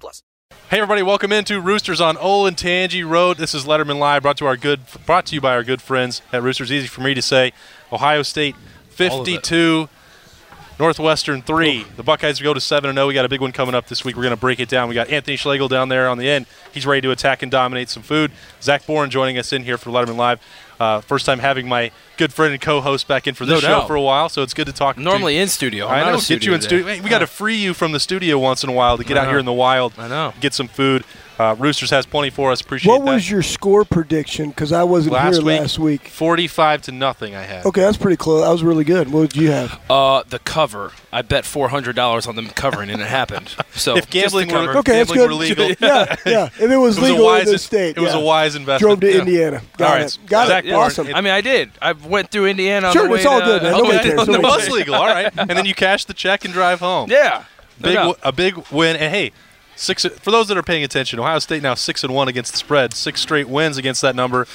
plus. Hey everybody, welcome into Roosters on Olentangy Road. This is Letterman Live, brought to our good, brought to you by our good friends at Roosters. Easy for me to say, Ohio State 52, Northwestern three. The Buckeyes go to seven and zero. We got a big one coming up this week. We're going to break it down. We got Anthony Schlegel down there on the end. He's ready to attack and dominate some food. Zach Boren joining us in here for Letterman Live. Uh, first time having my good friend and co-host back in for this No show doubt. for a while, so it's good to talk. To you. Normally to, in studio. I'm I not know. a Get studio you in studio. Hey, we got to free you from the studio once in a while to get I out know. here in the wild. I know. Get some food. Uh, Roosters has plenty for us. Appreciate What that. was your score prediction? Because I wasn't last here week? last week. Forty-five to nothing. I had. Okay, that's pretty close. That was really good. What did you have? Uh, the cover. I bet four hundred dollars on them covering, and it happened. So If gambling just were- cover. Okay, that's Gambling good. were legal. yeah, yeah. If it was It was legal wise- in the state, it was yeah. a wise investment. Drove to Yeah. Indiana. Got All right, it. Got Zach it. Boren, Awesome. I mean, I did. I went through Indiana. On Sure, the way it's all to- good, man. on the Nobody way- cares. on the It was way- legal. All right, and then you cash the check and drive home. Yeah. Big doubt. a big win. And hey, six for those that are paying attention. Ohio State now six and one against the spread, six straight wins against that number,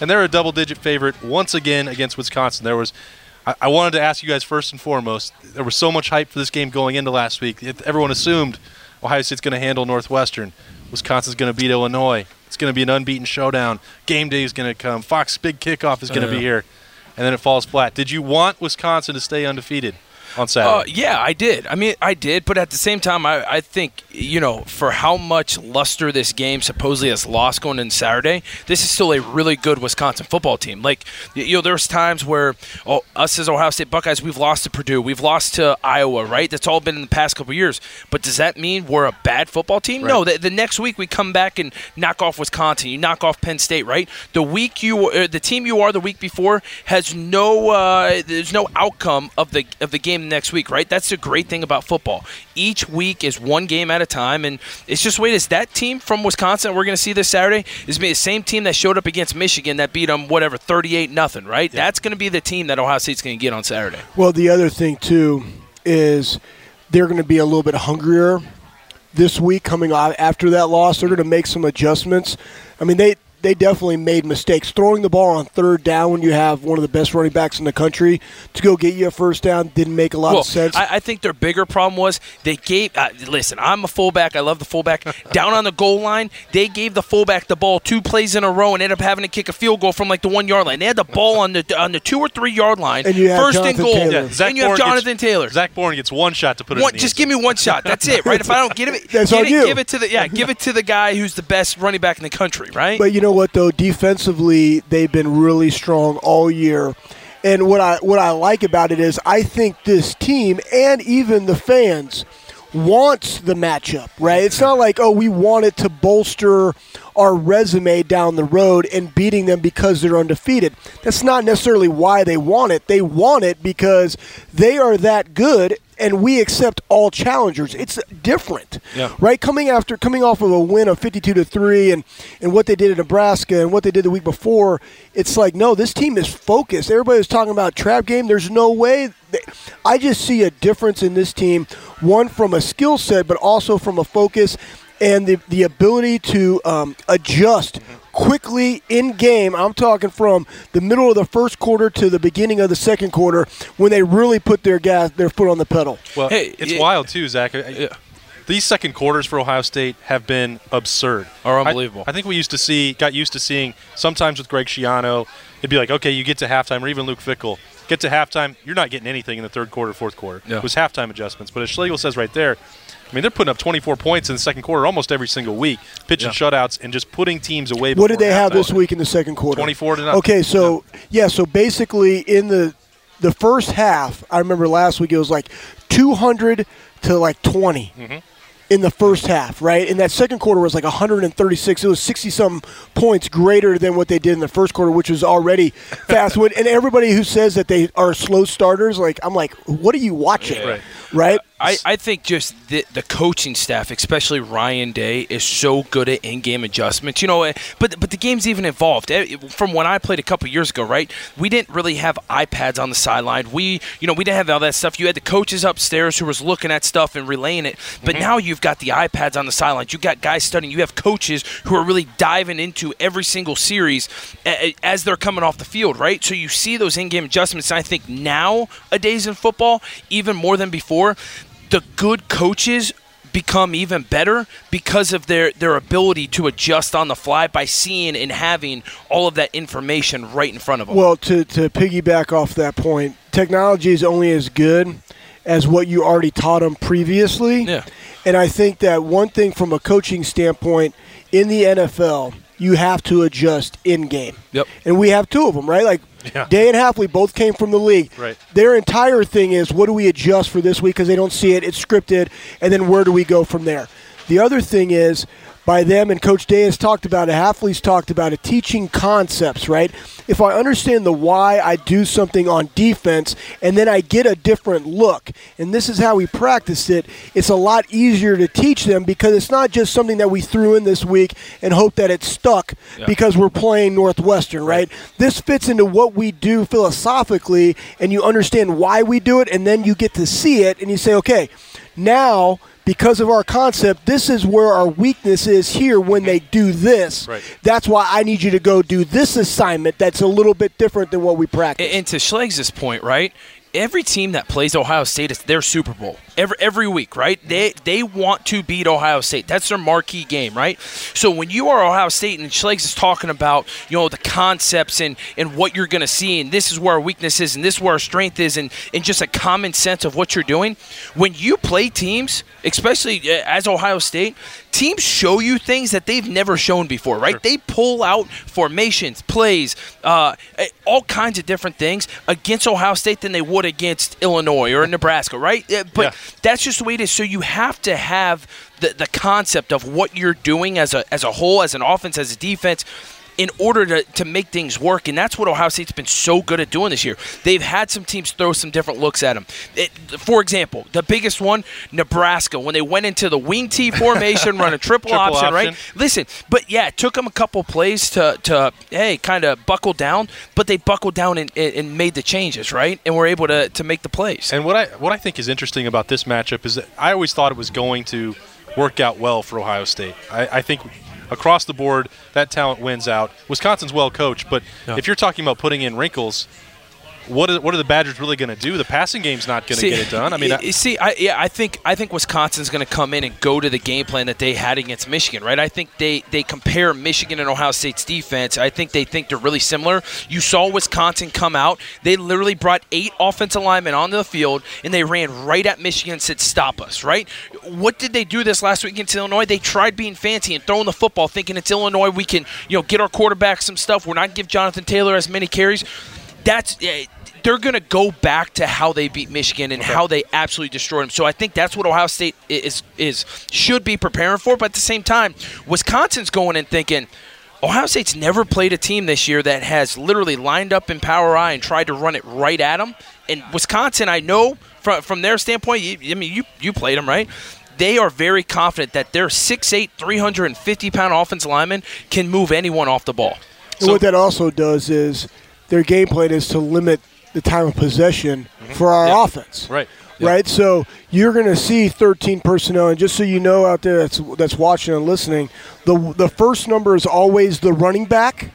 and they're a double-digit favorite once again against Wisconsin. There was. I- I wanted to ask you guys first and foremost. There was so much hype for this game going into last week. Everyone assumed Ohio State's going to handle Northwestern. Wisconsin's going to beat Illinois. It's going to be an unbeaten showdown. Game day is going to come. Fox big kickoff is going to be here, and then it falls flat. Did you want Wisconsin to stay undefeated on Saturday? Uh, yeah, I did. I mean, I did, but at the same time, I, I think you know, for how much luster this game supposedly has lost going in Saturday, this is still a really good Wisconsin football team. Like, you know, there's times where oh, us as Ohio State Buckeyes, we've lost to Purdue, we've lost to Iowa, right? That's all been in the past couple years. But does that mean we're a bad football team? No. The, the next week we come back and knock off Wisconsin, you knock off Penn State, right? The week you, uh, the team you are the week before has no, uh, there's no outcome of the of the game next week, right? That's the great thing about football. Each week is one game at a time, and it's just wait. Is that team from Wisconsin we're going to see this Saturday is be the same team that showed up against Michigan that beat them whatever thirty eight nothing, right? That's going to be the team that Ohio State's going to get on Saturday. Well, the other thing too is they're going to be a little bit hungrier this week coming off after that loss. They're going to make some adjustments. I mean, they they definitely made mistakes throwing the ball on third down when you have one of the best running backs in the country to go get you a first down didn't make a lot Well, of sense. I, I think their bigger problem was they gave. Uh, listen, I'm a fullback. I love the fullback. Down on the goal line, they gave the fullback the ball two plays in a row and ended up having to kick a field goal from like the one yard line. They had the ball on the on the two or three yard line, And you have first and goal, Taylor. Yeah, Zach and you have Boren Jonathan gets, Taylor. Zach Boren gets one shot to put it. One, in the just end give me one shot. That's it, right? If I don't get it, That's get on it, you. give it to the yeah, give it to the guy who's the best running back in the country, right? But you know what though, defensively they've been really strong all year. And what I what I like about it is I think this team and even the fans wants the matchup, right? It's not like, oh, we want it to bolster our resume down the road and beating them because they're undefeated. That's not necessarily why they want it. They want it because they are that good and we accept all challengers. It's different. Yeah. Right? Coming after coming off of a win of 52 to 3 and and what they did in Nebraska and what they did the week before, it's like no, this team is focused. Everybody was talking about trap game. There's no way they, I just see a difference in this team, one from a skill set but also from a focus and the the ability to um, adjust quickly in game. I'm talking from the middle of the first quarter to the beginning of the second quarter when they really put their gas their foot on the pedal. Well, Hey, it's yeah. wild too, Zach. I- Yeah. These second quarters for Ohio State have been absurd. Are I- unbelievable. I, think we used to see, got used to seeing sometimes with Greg Schiano, it'd be like, okay, you get to halftime, or even Luke Fickell, get to halftime, you're not getting anything in the third quarter, fourth quarter. Yeah. It was halftime adjustments. But as Schlegel says right there, I mean, they're putting up 24 points in the second quarter almost every single week, pitching Yeah. shutouts and just putting teams away. What did they have this week in the second quarter? 24 to nothing. Okay, so yeah, so basically in the the first half, I remember last week it was like 200 to like 20 Mm-hmm. in the first half, right? And that second quarter was like 136. It was 60 some points greater than what they did in the first quarter, which was already fast. And everybody who says that they are slow starters, like I'm like, what are you watching, Right. right? I, I think just the, the coaching staff, especially Ryan Day, is so good at in-game adjustments. You know, but but the game's even evolved Eh, from when I played a couple years ago. Right, we didn't really have iPads on the sideline. We you know we didn't have all that stuff. You had the coaches upstairs who was looking at stuff and relaying it. But now you've got the iPads on the sidelines. You've got guys studying. You have coaches who are really diving into every single series as they're coming off the field. Right, so you see those in-game adjustments. And I think nowadays in football, even more than before, the good coaches become even better because of their, their ability to adjust on the fly by seeing and having all of that information right in front of them. Well, to, to piggyback off that point, technology is only as good as what you already taught them previously. Yeah. And I think that one thing from a coaching standpoint in the NFL, you have to adjust in game. Yep. And we have two of them, right? Like Yeah. Day and Hafley both came from the league. Right. Their entire thing is what do we adjust for this week because they don't see it, it's scripted, and then where do we go from there? The other thing is by them. And Coach Day has talked about it, Hafley's talked about it, teaching concepts, right? If I understand the why I do something on defense and then I get a different look, and this is how we practiced it, it's a lot easier to teach them because it's not just something that we threw in this week and hope that it stuck because we're playing Northwestern, right? This fits into what we do philosophically, and you understand why we do it, and then you get to see it, and you say, okay, now because of our concept, this is where our weakness is here when they do this. Right. That's why I need you to go do this assignment that's a little bit different than what we practice. And, and to Schleg's point, right? Every team that plays Ohio State is their Super Bowl every every week, right? They they want to beat Ohio State. That's their marquee game, right? So when you are Ohio State and Schleg's is talking about you know the concepts and and what you're going to see, and this is where our weakness is, and this is where our strength is, and and just a common sense of what you're doing. When you play teams, especially uh, as Ohio State, teams show you things that they've never shown before, right? They pull out formations, plays, uh, eh, all kinds of different things against Ohio State than they would against Illinois or Nebraska, right? Eh, But Yeah. that's just the way it is. So you have to have the, the concept of what you're doing as a as a whole, as an offense, as a defense. In order to, to make things work, and that's what Ohio State's been so good at doing this year. They've had some teams throw some different looks at them. It, for example, the biggest one, Nebraska, when they went into the wing T formation, run a triple, Triple option, right? Listen, but yeah, it took them a couple plays to, to hey, kind of buckle down, but they buckled down and, and and made the changes, right? And were able to, to make the plays. And what I what I think is interesting about this matchup is that I always thought it was going to work out well for Ohio State. I, I think across the board that talent wins out. Wisconsin's well coached, but if you're talking about putting in wrinkles, what are, what are the Badgers really going to do? The passing game's not going to get it done. I mean, I, see, I, yeah, I think I think Wisconsin's going to come in and go to the game plan that they had against Michigan, right? I think they they compare Michigan and Ohio State's defense. I think they think they're really similar. You saw Wisconsin come out; they literally brought eight offensive linemen onto the field, and they ran right at Michigan and said, "Stop us!" Right? What did they do this last week against Illinois? They tried being fancy and throwing the football, thinking it's Illinois. We can, you know, get our quarterback some stuff. We're not give Jonathan Taylor as many carries. That's. Eh, they're going to go back to how they beat Michigan and how they absolutely destroyed them. So I think that's what Ohio State is is should be preparing for. But at the same time, Wisconsin's going and thinking. Ohio State's never played a team this year that has literally lined up in power I and tried to run it right at them. And Wisconsin, I know from from their standpoint, you, I mean, you you played them right. They are very confident that their 6'8", 350 pound offensive lineman can move anyone off the ball. and what that also does is their game plan is to limit the time of possession mm-hmm. for our Yeah. offense. right. right? So you're going to see 13 personnel, and just so you know out there that's that's watching and listening, the the first number is always the running back.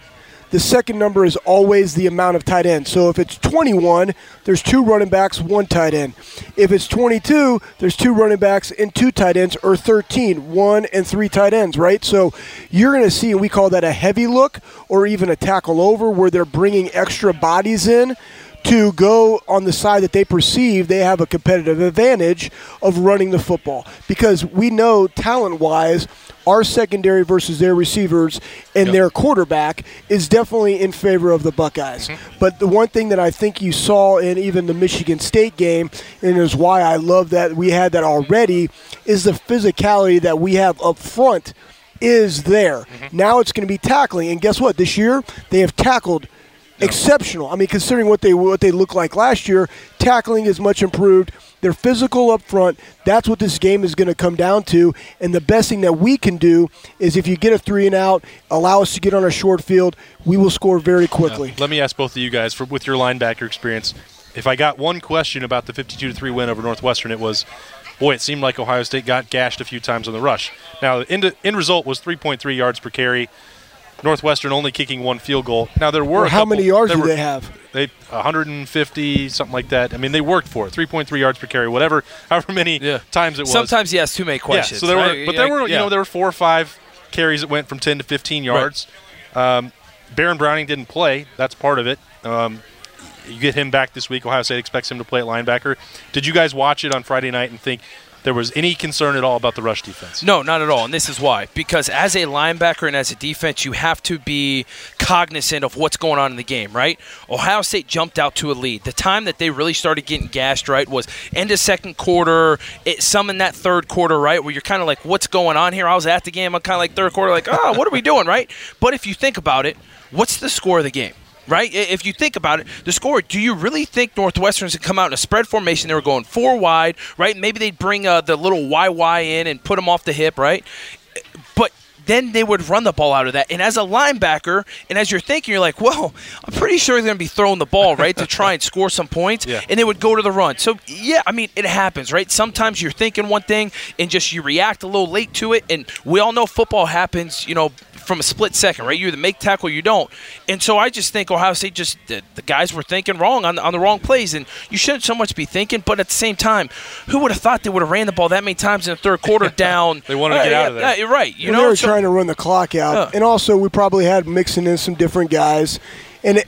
The second number is always the amount of tight ends. So if it's 21, there's two running backs, one tight end. If it's 22, there's two running backs and two tight ends, or 13, one and three tight ends, right? So you're going to see, and we call that a heavy look or even a tackle over, where they're bringing extra bodies in to go on the side that they perceive they have a competitive advantage of running the football. Because we know talent wise, our secondary versus their receivers and their quarterback is definitely in favor of the Buckeyes. Mm-hmm. But the one thing that I think you saw in even the Michigan State game, and is why I love that we had that already, is the physicality that we have up front is there. Mm-hmm. Now it's going to be tackling. And guess what? This year, they have tackled exceptional. I mean, considering what they what they looked like last year, tackling is much improved. They're physical up front. That's what this game is going to come down to. And the best thing that we can do is if you get a three and out, allow us to get on a short field, we will score very quickly. Let me ask both of you guys, for, with your linebacker experience, if I got one question about the 52 3 win over Northwestern, it was, boy, it seemed like Ohio State got gashed a few times on the rush. Now, the end, end result was 3.3 yards per carry. Northwestern only kicking one field goal. Now there were Well, how couple- many yards there do were- they have? They 150 something like that. I mean, they worked for it. 3.3 yards per carry, whatever, however many Yeah. times it was. Sometimes he has too many questions. Yeah, so there were, right? but there Yeah, were, you yeah. know, there were four or five carries that went from 10 to 15 yards. Um, Baron Browning didn't play. That's part of it. Um, you get him back this week. Ohio State expects him to play at linebacker. Did you guys watch it on Friday night and think there was any concern at all about the rush defense? No, not at all. And this is why. Because as a linebacker and as a defense, you have to be cognizant of what's going on in the game, right? Ohio State jumped out to a lead. The time that they really started getting gashed, right, was end of second quarter, it, some in that third quarter, right, where you're kind of like, what's going on here? I was at the game, I'm kind of like third quarter, like, oh, what are we doing, right? But if you think about it, what's the score of the game? Right? If you think about it, the score, do you really think Northwestern's going to come out in a spread formation? They were going four wide, right? Maybe they'd bring uh, the little YY in and put them off the hip, right? But then they would run the ball out of that. And as a linebacker, and as you're thinking, you're like, well, I'm pretty sure they're going to be throwing the ball, right, to try and score some points. Yeah. And they would go to the run. So, yeah, I mean, it happens, right? Sometimes you're thinking one thing and just you react a little late to it. And we all know football happens, you know, from a split second, right? You either make tackle or you don't. And so I just think Ohio State just, the, the guys were thinking wrong on, the, on the wrong plays. And you shouldn't so much be thinking, but at the same time, who would have thought they would have ran the ball that many times in the third quarter down? They wanted to get Yeah, out of there. Yeah, you're right. You Well, know, they were so- trying to run the clock out, Yeah. and also we probably had mixing in some different guys, and it,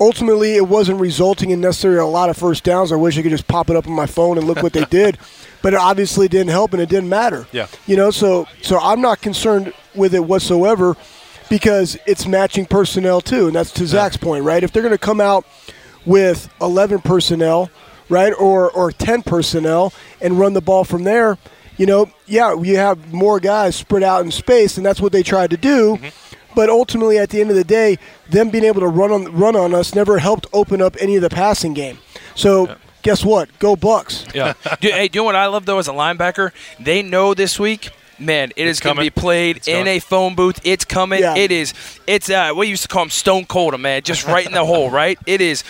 ultimately it wasn't resulting in necessarily a lot of first downs. I wish I could just pop it up on my phone and look what they did, but it obviously didn't help, and it didn't matter. Yeah. you know, so so I'm not concerned with it whatsoever because it's matching personnel too, and that's to Zach's point, right? If they're going to come out with 11 personnel, right, or or 10 personnel, and run the ball from there, you know, yeah, you have more guys spread out in space, and that's what they tried to do. Mm-hmm. But ultimately, at the end of the day, them being able to run on run on us never helped open up any of the passing game. So guess what? Go Bucks. Yeah. Do, hey, do you know what I love though as a linebacker? They know this week. Man, it is going to be played It's in coming. a phone booth. It's coming. Yeah. It is. It's uh, what you used to call them stone cold, man. Just right in the hole, right? It is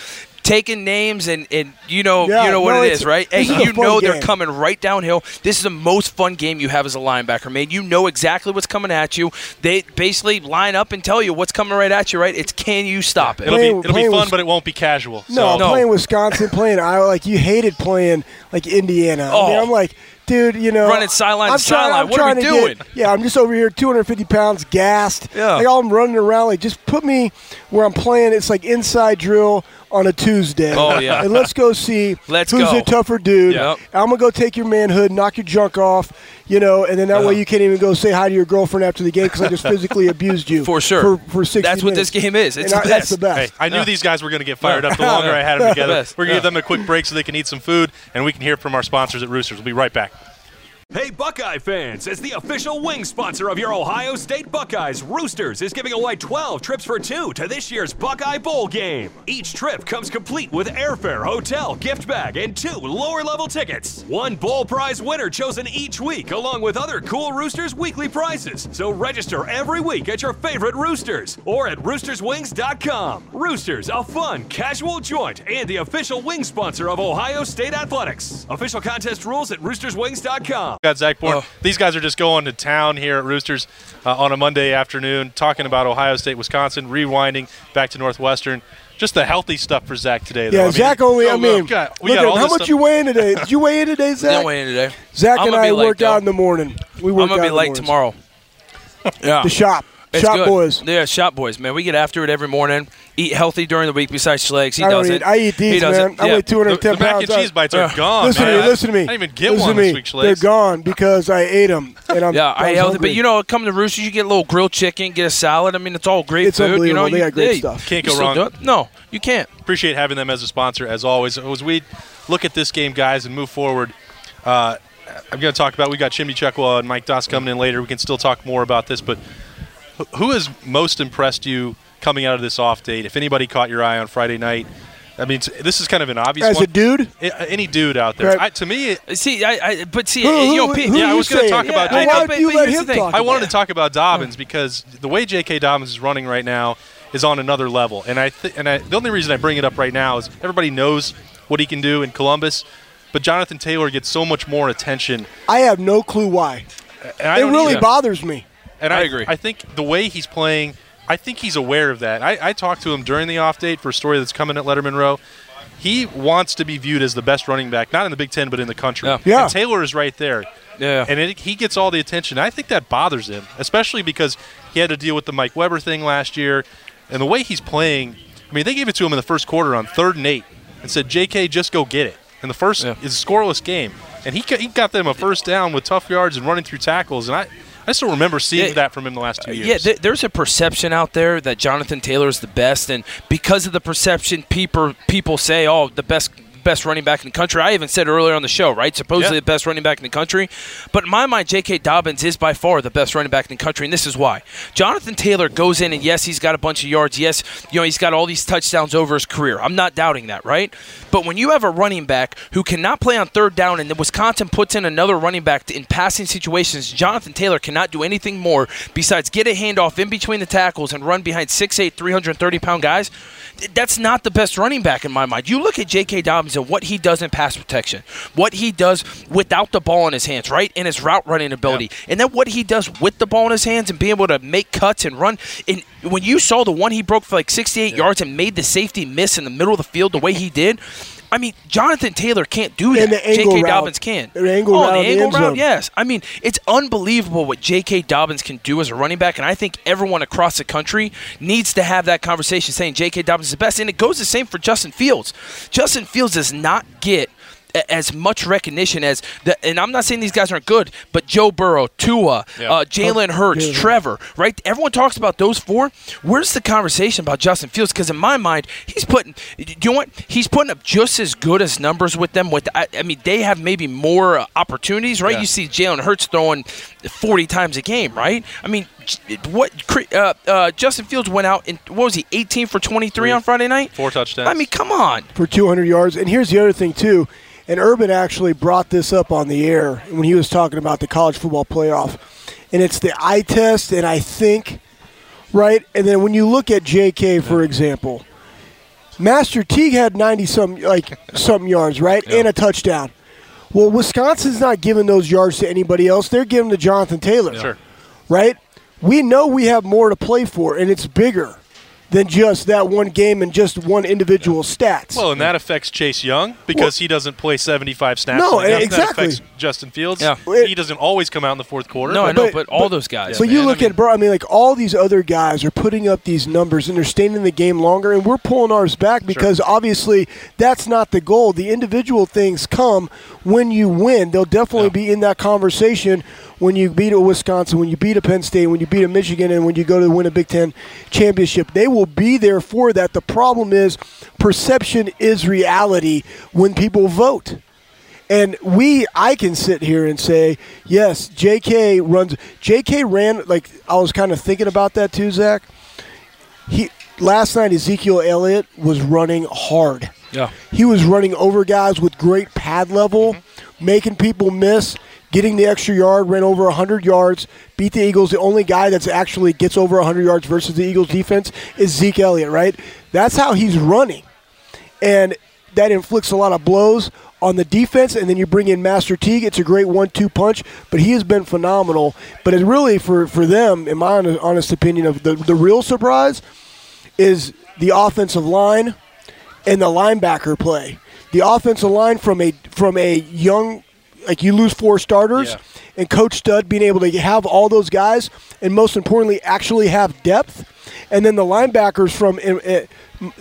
taking names and, and you know Yeah, you know what no, it's- right? Hey, this is a you fun know they're coming right downhill. This is the most fun game you have as a linebacker, man. You know exactly what's coming at you. They basically line up and tell you what's coming right at you, right? It's can you stop it? It'll be it'll be fun, was- but it won't be casual. No, So- No. playing Wisconsin, playing Iowa, like you hated playing like Indiana. I mean, Oh. I'm like, dude, you know, Running sideline to I'm sideline. What are we trying to get- doing? yeah, I'm just over here, 250 pounds, gassed. Yeah. like all I'm running around. Like, just put me where I'm playing. It's like inside drill on a Tuesday. Oh, yeah. and let's go see Let's who's go. a tougher dude. Yep. I'm gonna go take your manhood, knock your junk off, you know, and then that way Uh-huh. you can't even go say hi to your girlfriend after the game because I just physically abused you For sure. for for 60 That's what this game is. It's And the I- That's the best. Hey, I knew Yeah. these guys were going to get fired up the longer I had them together. Best. We're going to Yeah. give them a quick break so they can eat some food, and we can hear from our sponsors at Roosters. We'll be right back. Hey, Buckeye fans! As the official wing sponsor of your Ohio State Buckeyes, Roosters is giving away 12 trips for two to this year's Buckeye Bowl game. Each trip comes complete with airfare, hotel, gift bag, and two lower level tickets. One bowl prize winner chosen each week, along with other cool Roosters weekly prizes. So register every week at your favorite Roosters or at roosterswings.com. Roosters, a fun, casual joint, and the official wing sponsor of Ohio State Athletics. Official contest rules at roosterswings.com. Got Zach Boren. Oh. These guys are just going to town here at Roosters uh, on a Monday afternoon, talking about Ohio State, Wisconsin, rewinding back to Northwestern. Just the healthy stuff for Zach today. Though. Yeah, I mean, Zach only. oh, I mean, we got, we look got at How much stuff. you weigh in today? Did you weigh in today, Zach? Didn't weigh in today. Zach I'm and I be late, worked out though. in the morning. We I'm gonna out be late tomorrow. Yeah. The shop, It's shop good. boys. Yeah, shop boys, man. We get after it every morning. Eat healthy during the week besides Schlegs. He I does don't it. eat. I eat He these, does man. it. I Yeah. weigh The, 210 the mac pounds. and cheese bites are Uh, gone. Listen man. to me. Listen to me. I didn't even get listen one to me. this week, Schlegs. They're gone because I ate them, and I'm. Yeah, I was healthy, but you know, come to Roosters, you get a little grilled chicken, get a salad. I mean, it's all great It's food. You know. They you, got great hey, stuff. Can't go wrong. do it? No, you can't. appreciate having them as a sponsor as always. As we look at this game, guys, and move forward, uh, I'm going to talk about. We got Chimdi Chekwa and Mike Doss coming in later. We can still talk more about this, but wh- who has most impressed you coming out of this off date? If anybody caught your eye on Friday night, I mean, this is kind of an obvious As one. a dude, any dude out there. Right. I, to me, it- See, I, I but see, Who- you know, who- who yeah, I was gonna saying? talk about Well, Jacob. why but- don't you but let here's him talk? I wanted about to talk about Dobbins because the way J.K. Dobbins is running right now is on another level, and I th- and I, the only reason I bring it up right now is everybody knows what he can do in Columbus, but Jonathan Taylor gets so much more attention. I have no clue why. I It don't really either. bothers me. And I I, agree. I think the way he's playing, I think he's aware of that. I, I talked to him during the off date for a story that's coming at Letterman Row. He wants to be viewed as the best running back, not in the Big Ten, but in the country. Yeah. Yeah. And Taylor is right there. Yeah. And it, he gets all the attention. I think that bothers him, especially because he had to deal with the Mike Weber thing last year. And the way he's playing, I mean, they gave it to him in the first quarter on third and eight and said, JK, just go get it. And the first Yeah. is a scoreless game. And he, he got them a first down with tough yards and running through tackles. And I, I still remember seeing that from him the last two years. Yeah, th- there's a perception out there that Jonathan Taylor is the best, and because of the perception, people people say, "Oh, the best." Best running back in the country. I even said earlier on the show, right? Supposedly Yeah. the best running back in the country. But in my mind, J.K. Dobbins is by far the best running back in the country, and this is why. Jonathan Taylor goes in, and yes, he's got a bunch of yards. Yes, you know, he's got all these touchdowns over his career. I'm not doubting that, right? But when you have a running back who cannot play on third down, and then Wisconsin puts in another running back in passing situations, Jonathan Taylor cannot do anything more besides get a handoff in between the tackles and run behind 6'8", 330 pound guys. Th- That's not the best running back in my mind. You look at J.K. Dobbins and what he does in pass protection, what he does without the ball in his hands, right, and his route running ability, and then what he does with the ball in his hands and being able to make cuts and run. And when you saw the one he broke for like 68 yards and made the safety miss in the middle of the field the way he did. I mean, Jonathan Taylor can't do that. And the angle J.K. route. Dobbins can. The angle oh, route the angle route, yes. I mean, it's unbelievable what J.K. Dobbins can do as a running back, and I think everyone across the country needs to have that conversation saying J.K. Dobbins is the best. And it goes the same for Justin Fields. Justin Fields does not get as much recognition as the, and I'm not saying these guys aren't good, but Joe Burrow, Tua, Yeah. uh, Jalen Hurts, Yeah. Trevor, right? Everyone talks about those four. Where's the conversation about Justin Fields? Because in my mind, he's putting. Do you know what? He's putting up just as good as numbers with them. With I, I mean, they have maybe more uh, opportunities, right? Yeah. You see Jalen Hurts throwing 40 times a game, right? I mean, what? Uh, uh, Justin Fields went out and what was he? 18 for 23 Three. on Friday night. Four touchdowns. I mean, come on. for 200 yards. And here's the other thing too. And Urban actually brought this up on the air when he was talking about the college football playoff. And it's the eye test, and I think, right? And then when you look at J.K. for example, Master Teague had 90 some like some yards, right, and a touchdown. Well, Wisconsin's not giving those yards to anybody else. They're giving to Jonathan Taylor, Sure. right? We know we have more to play for, and it's bigger than just that one game and just one individual stats. Well, and that affects Chase Young because he doesn't play 75 snaps. No, in exactly. That affects Justin Fields. Yeah. He doesn't always come out in the fourth quarter. No, I but- know, but- but, all but- those guys. But you look I mean, at bro. I mean, like all these other guys are putting up these numbers and they're staying in the game longer, and we're pulling ours back because obviously that's not the goal. The individual things come when you win. They'll definitely Yeah. be in that conversation when you beat a Wisconsin, when you beat a Penn State, when you beat a Michigan, and when you go to win a Big Ten championship. They will be there for that. The problem is perception is reality when people vote. And we, I can sit here and say, yes, J.K. runs. J.K. ran like I was kind of thinking about that too, Zach. He last night Ezekiel Elliott was running hard. Yeah. He was running over guys with great pad level, mm-hmm. making people miss, getting the extra yard, ran over 100 yards, beat the Eagles. The only guy that's actually gets over 100 yards versus the Eagles defense is Zeke Elliott, right? That's how he's running. And that inflicts a lot of blows on the defense, and then you bring in Master Teague. It's a great one-two punch, but he has been phenomenal. But it's really for, for them, in my honest opinion, of the the real surprise is the offensive line and the linebacker play. The offensive line from a from a young like you lose four starters Yeah. and coach Stud being able to have all those guys and most importantly actually have depth and then the linebackers from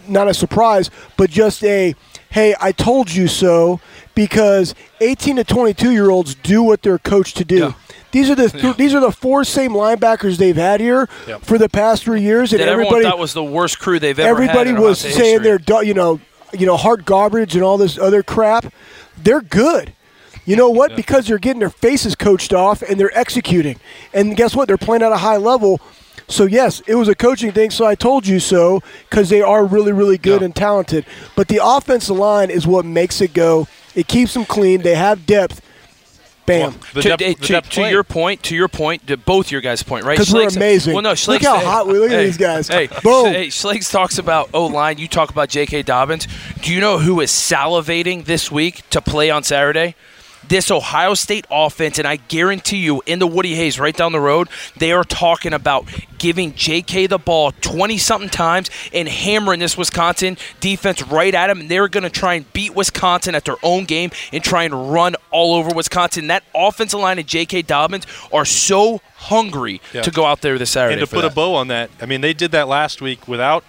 not a surprise but just a hey I told you so because 18 to 22 year olds do what they're coached to do. Yeah. These are the th- these are the four same linebackers they've had here Yep. for the past three years, and that everybody thought was the worst crew they've ever everybody had. was saying history. they're you know you know heart garbage and all this other crap. They're good. You know what? Because they're getting their faces coached off and they're executing. And guess what? They're playing at a high level. So yes, it was a coaching thing. So I told you so because they are really, really good Yeah. and talented. But the offensive line is what makes it go. It keeps them clean. They have depth. Bam. The to, depth- the to- depth to your point, to your point, to both your guys' point, right? 'Cause we're amazing. Well, no, Look how hot we- look at these guys. Hey, Boom. Hey, Schleg's talks about O line. You talk about J.K. Dobbins. Do you know who is salivating this week to play on Saturday? This Ohio State offense, and I guarantee you, in the Woody Hayes right down the road, they are talking about giving J.K. the ball 20 something times and hammering this Wisconsin defense right at him. And they're going to try and beat Wisconsin at their own game and try and run all over Wisconsin. That offensive line of J.K. Dobbins are so hungry Yeah. to go out there this Saturday. and to put a bow on that, I mean, they did that last week without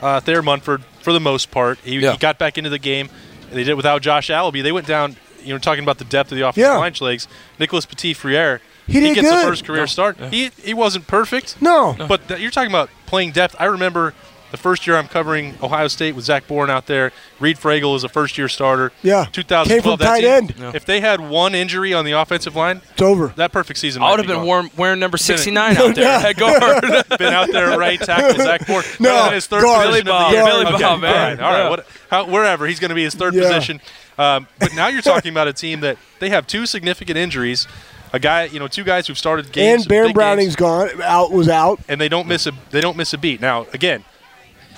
uh, Thayer Munford for the most part. He, Yeah. he got back into the game. They did it without Josh Alabi. They went down, you know, talking about the depth of the offensive Yeah. line legs. Nicholas Petit-Frere, He did gets good. the first career start. He, he wasn't perfect. No. But th- you're talking about playing depth. I remember the first year I'm covering Ohio State with Zach Boren out there. Reid Fragel is a first year starter. Yeah. 2012. Came from that tight team, end. If they had one injury on the offensive line, It's over. that perfect season I might would have be been gone. wearing, wearing number 69 out there at guard. been out there right tackle Zach Boren. No, in his third guard. position Billy of Bob. Billy Bob, all man. right, all right. Yeah. What, how, wherever he's going to be his third Yeah. position. Um, but now you're talking about a team that they have two significant injuries. A guy, you know, two guys who've started games. and Baron big Browning's games, gone. Out was out. and they don't miss a they don't miss a beat. Now again.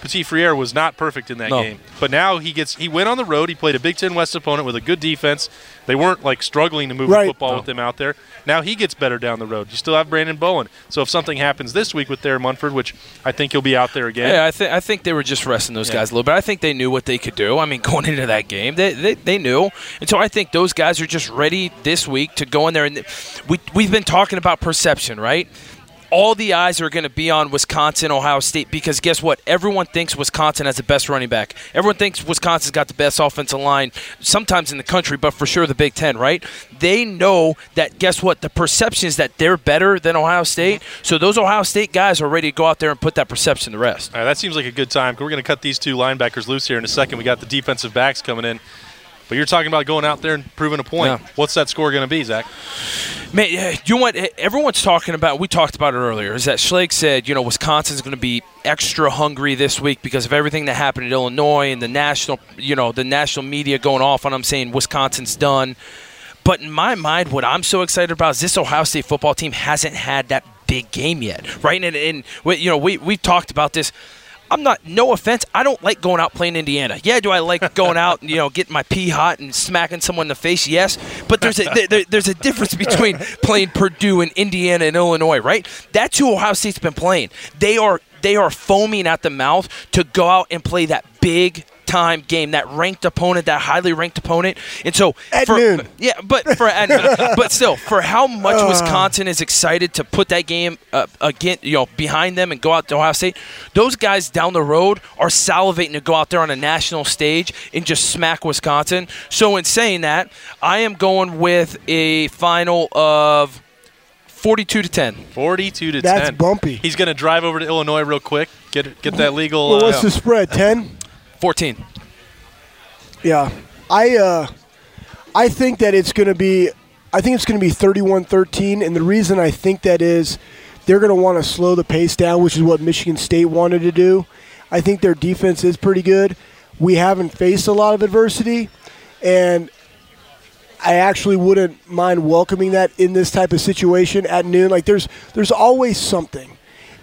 Petit-Frere was not perfect in that No. game, but now he gets he went on the road. He played a Big Ten West opponent with a good defense. They weren't like struggling to move Right. the football with them out there. Now he gets better down the road. You still have Branden Bowen. So if something happens this week with Thayer Munford, which I think he'll be out there again, Yeah, I think I think they were just resting those Yeah. guys a little bit. I think they knew what they could do. I mean, going into that game, they, they, they knew, and so I think those guys are just ready this week to go in there. And we we've been talking about perception, right? All the eyes are going to be on Wisconsin, Ohio State, because guess what? Everyone thinks Wisconsin has the best running back. Everyone thinks Wisconsin's got the best offensive line, sometimes in the country, but for sure the Big Ten, right? They know that, guess what? The perception is that they're better than Ohio State. Mm-hmm. So those Ohio State guys are ready to go out there and put that perception to rest. All right, that seems like a good time. We're going to cut these two linebackers loose here in a second. We got the defensive backs coming in. But you're talking about going out there and proving a point. Yeah. What's that score going to be, Zach? Man, you know what? Everyone's talking about. We talked about it earlier. Is that Schleg said, you know, Wisconsin's going to be extra hungry this week because of everything that happened at Illinois and the national, you know, the national media going off on them saying Wisconsin's done. But in my mind, what I'm so excited about is this Ohio State football team hasn't had that big game yet, right? And, and you know, we we've talked about this. I'm not. No offense. I don't like going out playing Indiana. Yeah, do I like going out and you know getting my pee hot and smacking someone in the face? Yes, but there's a there- there, there's a difference between playing Purdue and Indiana and Illinois, right? That's who Ohio State's been playing. They are they are foaming at the mouth to go out and play that big time game, that ranked opponent, that highly ranked opponent. And so At for, noon. yeah, but for but still, for how much Wisconsin is excited to put that game uh, again, you know, behind them and go out to Ohio State, those guys down the road are salivating to go out there on a national stage and just smack Wisconsin. So in saying that, I am going with a final of forty-two to ten. 42 to That's 10. bumpy. He's going to drive over to Illinois real quick, get get that legal. Well, uh, what's the spread? Ten. 14. Yeah, I uh, I think that it's going to be, I think it's going to be 31-13, and the reason I think that is, they're going to want to slow the pace down, which is what Michigan State wanted to do. I think their defense is pretty good. We haven't faced a lot of adversity, and I actually wouldn't mind welcoming that in this type of situation at noon. Like there's there's always something,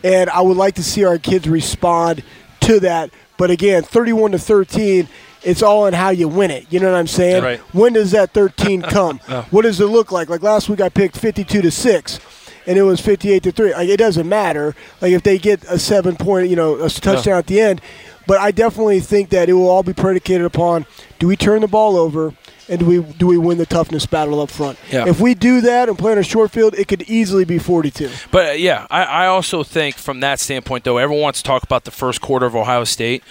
and I would like to see our kids respond to that. But again, 31 to 13, it's all in how you win it. You know what I'm saying? Right. When does that 13 come? What does it look like? Like last week, I picked 52 to six. And it was 58 to three. Like it doesn't matter. Like if they get a seven point, you know, a touchdown at the end. But I definitely think that it will all be predicated upon: do we turn the ball over, and do we do we win the toughness battle up front? Yeah. If we do that and play on a short field, it could easily be 42. But uh, yeah, I, I also think from that standpoint, though, everyone wants to talk about the first quarter of Ohio State.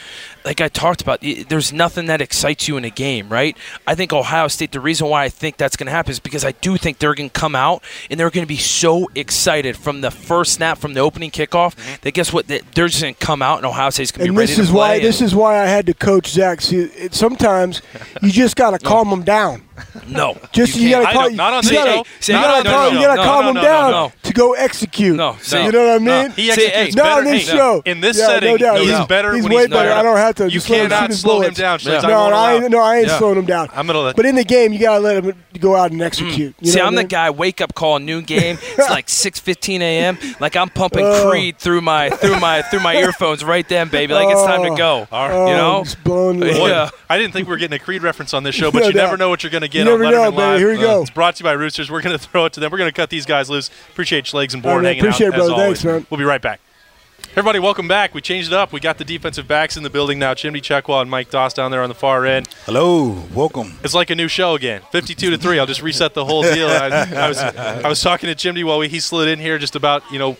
Like I talked about, there's nothing that excites you in a game, right? I think Ohio State. The reason why I think that's going to happen is because I do think they're going to come out and they're going to be so excited from the first snap, from the opening kickoff. Mm-hmm. That guess what? They're just going to come out and Ohio State's going to And be ready this is to play. why and- this is why I had to coach Zach. See, it, sometimes you just got to calm them down. No, Just you, you gotta I call don't- on you gotta, show. See, you gotta no, calm, no, you gotta no, calm no, them no, down no. to go execute. No, see, you know what I no. mean? He See, executes hey, no, better. on this Hey, show. In this Yeah, setting, no doubt. he's He's- better he's when way he's better. not- I don't have to You just let him shoot cannot slow him down, Yeah. No, no, I ain't, no, I ain't Yeah. slowing him down. I'm gonna let- But in the game, you gotta let him go out and execute. Mm. You See, I'm what I the guy. Wake up call, noon game. It's like 6:15 a.m. Like I'm pumping Oh. Creed through my through my through my earphones right then, baby. Like it's time to go. Oh, You oh, know? just blowing the Yeah. I didn't think we were getting a Creed reference on this show, but No you never know what you're going to get You on never know, Letterman baby. Live. Here we uh, go. It's brought to you by Roosters. We're going to throw it to them. We're going to cut these guys loose. Appreciate Schlegs and All Boren oh, right, hanging appreciate out it, brother. Thanks, man. We'll be right back. Everybody, welcome back. We changed it up. We got the defensive backs in the building now. Chimdi Chekwa and Mike Doss down there on the far end. Hello, welcome. It's like a new show again. 52 to 3. I'll just reset the whole deal. I, I was I was talking to Chimdi while we, he slid in here just about, you know,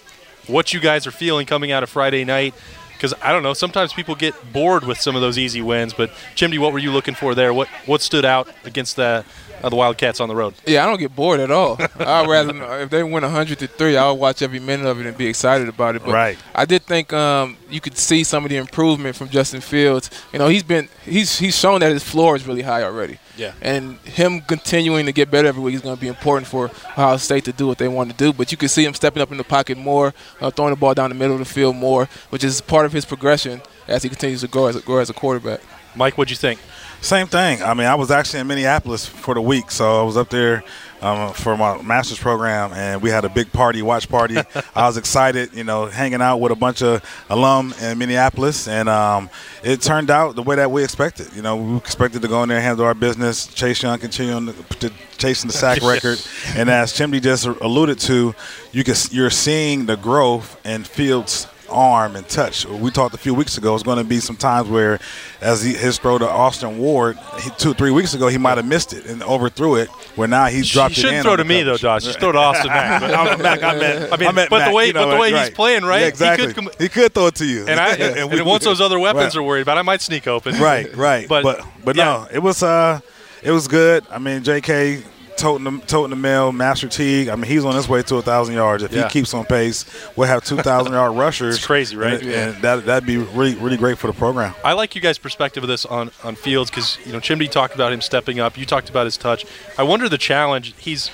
what you guys are feeling coming out of Friday night. Because I don't know, sometimes people get bored with some of those easy wins. But Chimdi, what were you looking for there? What what stood out against the uh, the Wildcats on the road? Yeah, I don't get bored at all. I'd rather if they win 100 to three, I'll watch every minute of it and be excited about it. But Right. I did think um, you could see some of the improvement from Justin Fields. You know, he's been he's he's shown that his floor is really high already. Yeah. And him continuing to get better every week is going to be important for Ohio State to do what they want to do. But you can see him stepping up in the pocket more, uh, throwing the ball down the middle of the field more, which is part of his progression as he continues to grow as a, grow as a quarterback. Mike, what'd you think? Same thing. I mean, I was actually in Minneapolis for the week, so I was up there um, for my master's program, and we had a big party, watch party. I was excited, you know, hanging out with a bunch of alum in Minneapolis, and um, it turned out the way that we expected. You know, we expected to go in there, and handle our business. Chase Young continuing to, to chasing the sack record, and as Chimdi just alluded to, you can you're seeing the growth in Fields' arm and touch. We talked a few weeks ago. It's going to be some times where, as he, his throw to Austin Ward he, two three weeks ago, he might have missed it and overthrew it. Where now he's dropped you it shouldn't throw to me though. Doss. Just throw to Austin Mack. But, I, Mac, I meant, I mean, meant but the way you know, but the way right. he's playing, right? Yeah, exactly. He could, com- he could throw it to you. and I and, we- once those other weapons Right. are worried about, I might sneak open. Right, right. But- But but, yeah. no, it was uh, it was good. I mean, J.K. toting the toting the mail, Master Teague. I mean, he's on his way to a thousand yards. If Yeah. he keeps on pace, we'll have two thousand yard rushers. It's crazy, right? And, and that that'd be really really great for the program. I like you guys' perspective of this on, on Fields because you know Chimdi talked about him stepping up. You talked about his touch. I wonder the challenge. He's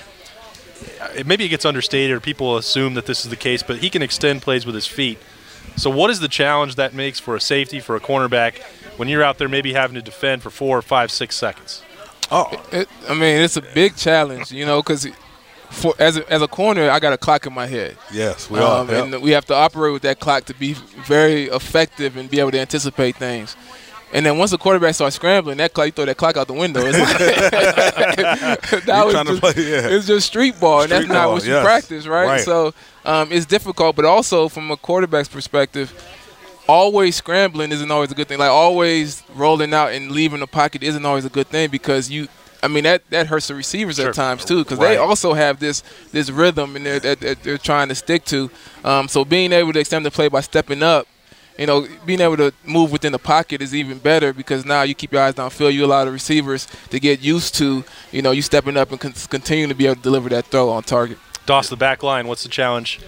maybe it gets understated or people assume that this is the case, but he can extend plays with his feet. So what is the challenge that makes for a safety for a cornerback when you're out there maybe having to defend for four, five, six seconds? Oh, It, I mean, it's a big challenge, you know, because for as a, as a corner, I got a clock in my head, yes, we um, are. Yep. and we have to operate with that clock to be very effective and be able to anticipate things. And then once the quarterback starts scrambling, that clock, you throw that clock out the window. It's like, that was just, play, yeah. It's just street ball, and that's Street not ball, what you yes. practice, right? Right. So um, it's difficult, but also from a quarterback's perspective, always scrambling isn't always a good thing. Like always rolling out and leaving the pocket isn't always a good thing because you. I mean that, that hurts the receivers Sure. at times too because Right. they also have this this rhythm and they're, that, that they're trying to stick to. Um, so being able to extend the play by stepping up, you know, being able to move within the pocket is even better because now you keep your eyes downfield. You allow the receivers to get used to, you know, you stepping up and con- continue to be able to deliver that throw on target. Doss, the back line. What's the challenge?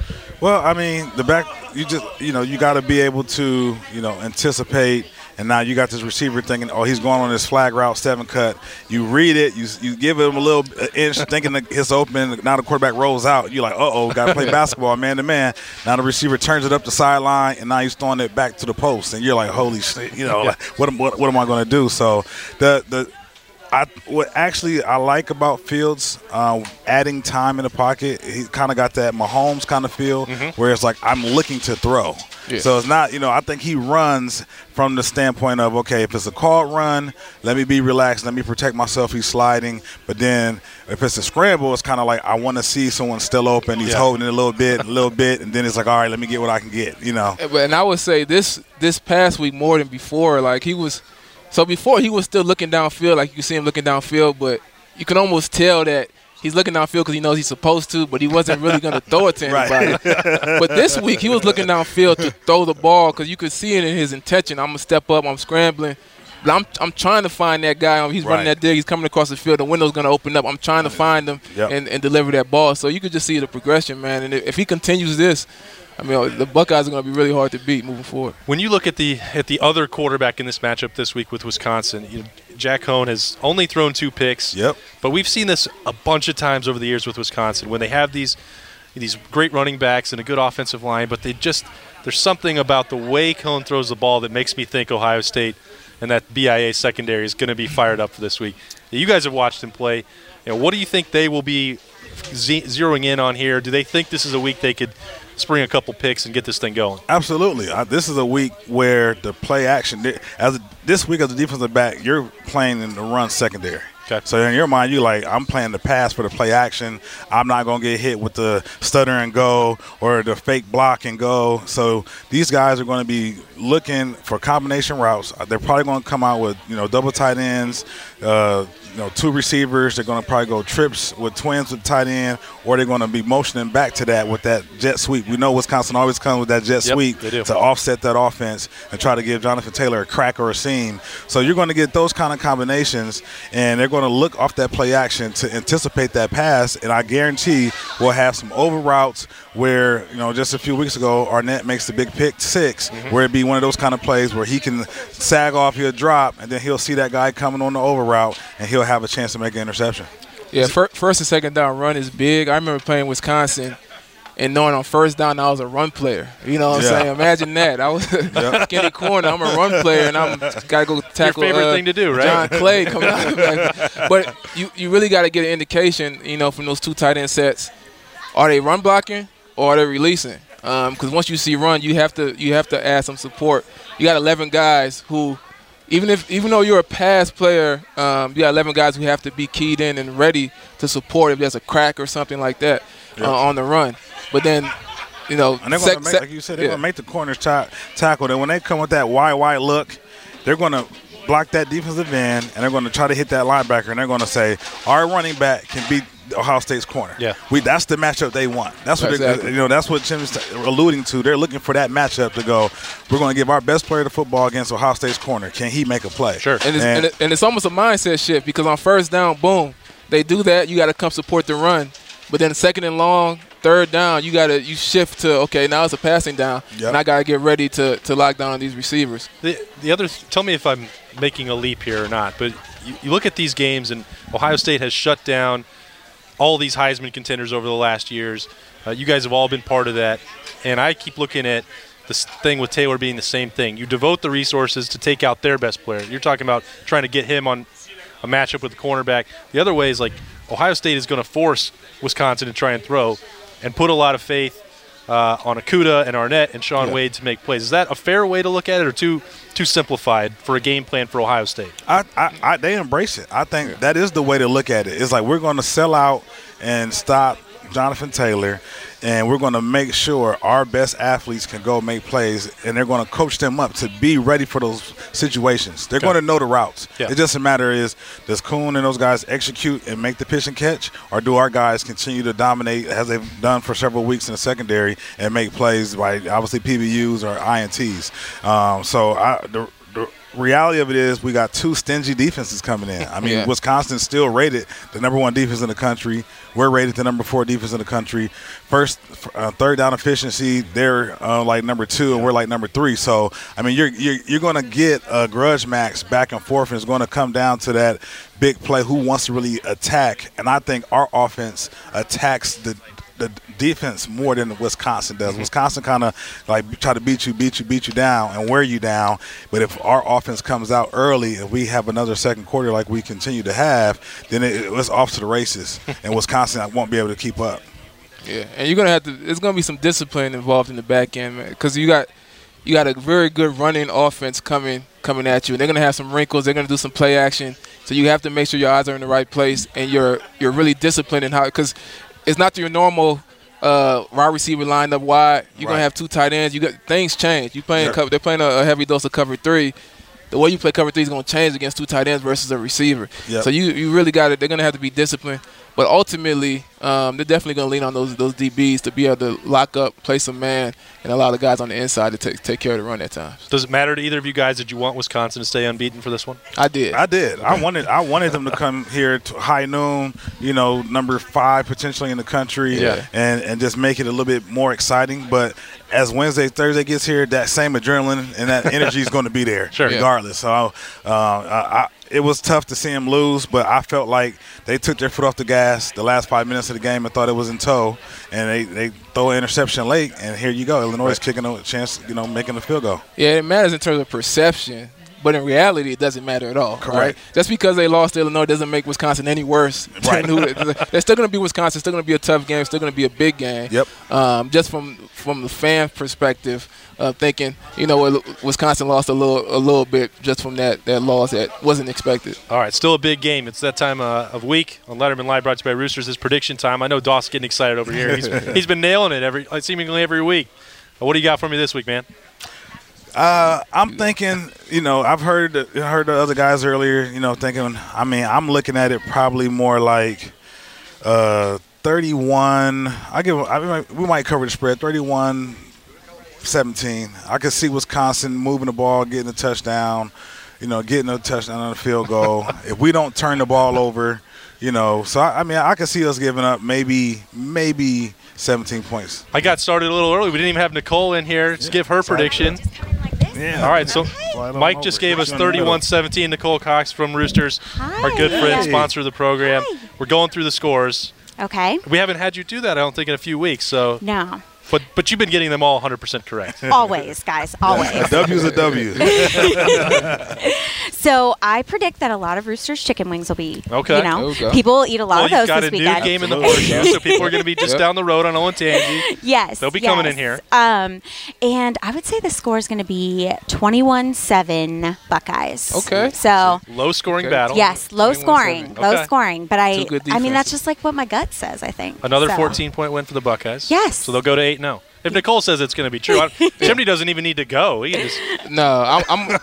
Well, I mean, the back, you just, you know, you got to be able to, you know, anticipate. And now you got this receiver thinking, oh, he's going on this flag route, seven cut. You read it, you you give him a little inch, thinking that it's open. Now the quarterback rolls out. You're like, uh oh, got to play basketball, man to man. Now the receiver turns it up the sideline, and now he's throwing it back to the post. And you're like, holy shit, you know, like, what, am- what, what am I going to do? So the the I what actually I like about Fields uh, adding time in the pocket. He kind of got that Mahomes kind of feel, where it's like I'm looking to throw. Yeah. So it's not, you know, I think he runs from the standpoint of okay, if it's a called run, let me be relaxed, let me protect myself. He's sliding, but then if it's a scramble, it's kind of like I want to see someone still open. He's Yeah. holding it a little bit, a little bit, and then it's like all right, let me get what I can get. You know, and I would say this this past week more than before. Like he was, so before he was still looking downfield. Like you see him looking downfield, but you can almost tell that he's looking downfield because he knows he's supposed to, but he wasn't really going to throw it to Right. anybody. but this week he was looking downfield to throw the ball because you could see it in his intention. I'm gonna step up. I'm scrambling. But I'm I'm trying to find that guy. He's running that dig. He's coming across the field. The window's going to open up. I'm trying to find him Yep. and, and deliver that ball. So you could just see the progression, man. And if he continues this, I mean, the Buckeyes are going to be really hard to beat moving forward. When you look at the at the other quarterback in this matchup this week with Wisconsin, you know, Jack Coan has only thrown two picks. Yep. But we've seen this a bunch of times over the years with Wisconsin when they have these these great running backs and a good offensive line, but they just there's something about the way Coan throws the ball that makes me think Ohio State and that BIA secondary is going to be fired up for this week. You guys have watched him play. You know, what do you think they will be ze- zeroing in on here? Do they think this is a week they could spring a couple picks and get this thing going? Absolutely. Uh, this is a week where the play action, as a, this week as a defensive back, you're playing in the run secondary. Okay. So in your mind, you're like, I'm playing the pass for the play action. I'm not going to get hit with the stutter and go or the fake block and go. So these guys are going to be looking for combination routes. They're probably going to come out with you know double tight ends, uh, know two receivers. They're going to probably go trips with twins with tight end, or they're going to be motioning back to that with that jet sweep. We know Wisconsin always comes with that jet Yep, sweep to offset that offense and try to give Jonathan Taylor a crack or a seam. So you're going to get those kind of combinations, and they're going to look off that play action to anticipate that pass. And I guarantee we'll have some over routes where you know just a few weeks ago Arnette makes the big pick 6 Mm-hmm. where it'd be one of those kind of plays where he can sag off, he'll drop, and then he'll see that guy coming on the over route, and he'll have a chance to make an interception. Yeah, fir- first and second down run is big. I remember playing Wisconsin and knowing on first down I was a run player. You know what I'm Yeah. saying? Imagine that. I was skinny corner. I'm a run player, and I'm got to go tackle. favorite uh, thing to do, right? John Clay coming out. of the back. But you, you really got to get an indication, you know, from those two tight end sets. Are they run blocking or are they releasing? Because once you see run, you have to you have to add some support. You got 11 guys who, even if even though you're a pass player, um, you got 11 guys who have to be keyed in and ready to support if there's a crack or something like that uh, on the run. But then, you know, And they're sec- make, like you said, they're yeah. going to make the corners ta- tackle. And when they come with that wide, wide look, they're going to block that defensive end, and they're going to try to hit that linebacker, and they're going to say, our running back can beat Ohio State's corner. Yeah. we that's the matchup they want. That's what they're- Exactly. you know. That's what Tim's alluding to. They're looking for that matchup to go. We're going to give our best player the football against Ohio State's corner. Can he make a play? Sure. And it's, and, it, and it's almost a mindset shift because on first down, boom, they do that. You got to come support the run. But then second and long, third down, you got to you shift to okay, now it's a passing down, Yep. and I got to get ready to to lock down on these receivers. The, the other, tell me if I'm making a leap here or not, but you, you look at these games, and Ohio State has shut down all these Heisman contenders over the last years. Uh, you guys have all been part of that, and I keep looking at this thing with Taylor being the same thing. You devote the resources to take out their best player. You're talking about trying to get him on a matchup with the cornerback. The other way is like Ohio State is going to force Wisconsin to try and throw, and put a lot of faith uh, on Okudah and Arnette and Shaun Yeah. Wade to make plays. Is that a fair way to look at it, or too too simplified for a game plan for Ohio State? I, I, I they embrace it. I think that is the way to look at it. It's like we're going to sell out and stop Jonathan Taylor, and we're going to make sure our best athletes can go make plays, and they're going to coach them up to be ready for those situations. They're going to know the routes. Yeah. It just a matter is does Coan and those guys execute and make the pitch and catch, or do our guys continue to dominate as they've done for several weeks in the secondary and make plays by obviously PBUs or INTs? Um, so I, the reality of it is we got two stingy defenses coming in. I mean, Yeah. Wisconsin's still rated the number one defense in the country. We're rated the number four defense in the country. First, uh, third down efficiency, they're uh, like number two, and we're like number three. So, I mean, you're you're, you're going to get a grudge max back and forth, and it's going to come down to that big play. Who wants to really attack? And I think our offense attacks the the defense more than Wisconsin does. Mm-hmm. Wisconsin kind of like try to beat you, beat you, beat you down, and wear you down. But if our offense comes out early, if we have another second quarter like we continue to have, then it, it's off to the races, and Wisconsin won't be able to keep up. Yeah, and you're gonna have to. There's gonna be some discipline involved in the back end, man, because you got you got a very good running offense coming coming at you. And they're gonna have some wrinkles. They're gonna do some play action. So you have to make sure your eyes are in the right place and you're you're really disciplined in how because it's not your normal uh, wide receiver lined up wide. You're Right. gonna have two tight ends. You got things change. You playing cover, they're playing a, a heavy dose of cover three. the way you play cover three is going to change against two tight ends versus a receiver. Yep. So you you really got it. They're going to have to be disciplined, but ultimately um, they're definitely going to lean on those those DBs to be able to lock up, play some man, and allow the guys on the inside to take take care of the run at times. Does it matter to either of you guys? Did you want Wisconsin to stay unbeaten for this one? I did. I did. I wanted. I wanted them to come here to high noon. You know, number five potentially in the country. Yeah. And and just make it a little bit more exciting. But as Wednesday, Thursday gets here, that same adrenaline and that energy is going to be there, Sure. regardless. So, uh, I, I, it was tough to see them lose, but I felt like they took their foot off the gas the last five minutes of the game and thought it was in tow, and they they throw an interception late, and here you go, Illinois is kicking a chance, you know, making a field goal. Yeah, it matters in terms of perception, but in reality, it doesn't matter at all. Correct. Right? Just because they lost to Illinois doesn't make Wisconsin any worse. than Right. who- they're still going to be Wisconsin. Still going to be a tough game. Still going to be a big game. Yep. Um, just from from the fan perspective, uh, thinking you know what, Wisconsin lost a little a little bit just from that that loss that wasn't expected. All right, still a big game. It's that time uh, of week on Letterman Live, brought to you by Roosters. It's prediction time. I know Doss getting excited over here. He's, he's been nailing it every uh, seemingly every week. Uh, What do you got for me this week, man? Uh, I'm thinking, you know, I've heard heard the other guys earlier, you know, thinking. I mean, I'm looking at it probably more like uh, 31. I give. I might, we might cover the spread. 31, 17. I could see Wisconsin moving the ball, getting a touchdown. You know, getting a touchdown on a field goal. if we don't turn the ball over, you know, so I, I mean, I could see us giving up maybe maybe 17 points. I got started a little early. We didn't even have Nicole in here to give her prediction. Yeah. All right, so Slide Mike just gave us you in the middle. 31-17. Nicole Cox from Roosters, our good friend, sponsor of the program. Hi. We're going through the scores. Okay. We haven't had you do that, I don't think, in a few weeks. So, No. But but you've been getting them all 100% correct. Always, guys. Always. A W's a W. So I predict that a lot of Roosters chicken wings will be. Okay. You know, Okay. people will eat a lot well, of you've those got this a new weekend. game in the Absolutely. horseshoe, so people are going to be just Yep. down the road on Olentangy. Yes. They'll be coming in here. Um, and I would say the score is going to be 21-7 Buckeyes. Okay. So. Low scoring Okay. battle. Yes, low 21-7. scoring, low scoring, but I, I mean that's just like what my gut says. I think Another So- 14 point win for the Buckeyes. Yes. So they'll go to 8 0. If Nicole says it's going to be true, I- Chimdi doesn't even need to go. He can just, No, I'm I'm,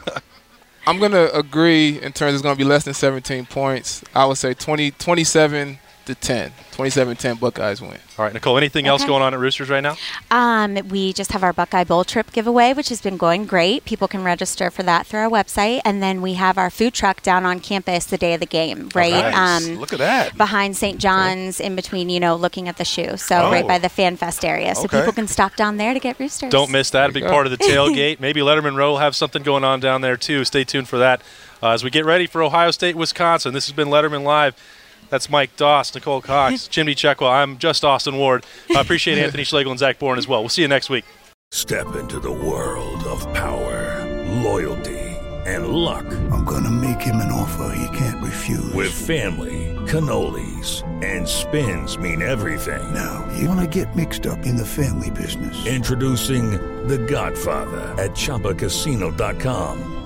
I'm going to agree in terms it's going to be less than 17 points. I would say 20, 27 to 10. 27-10 Buckeyes win. all right, Nicole, anything else going on at Roosters right now? Um, we just have our Buckeye Bowl trip giveaway, which has been going great. People can register for that through our website, and then we have our food truck down on campus the day of the game, right? Nice. Um, Look at that. behind St. John's, in between, you know, looking at the shoe. So Oh. right by the Fan Fest area, so Okay. people can stop down there to get roosters. Don't miss that. A big you part of the tailgate. Maybe Letterman Row will have something going on down there, too. Stay tuned for that uh, as we get ready for Ohio State, Wisconsin. This has been Letterman Live. That's Mike Doss, Nicole Cox, Chimdi Chekwa. I'm just Austin Ward. I appreciate Anthony Schlegel and Zach Boren as well. We'll see you next week. Step into the world of power, loyalty, and luck. I'm gonna make him an offer he can't refuse. With family, cannolis, and spins mean everything. now, you wanna get mixed up in the family business. Introducing The Godfather at ChumbaCasino.com.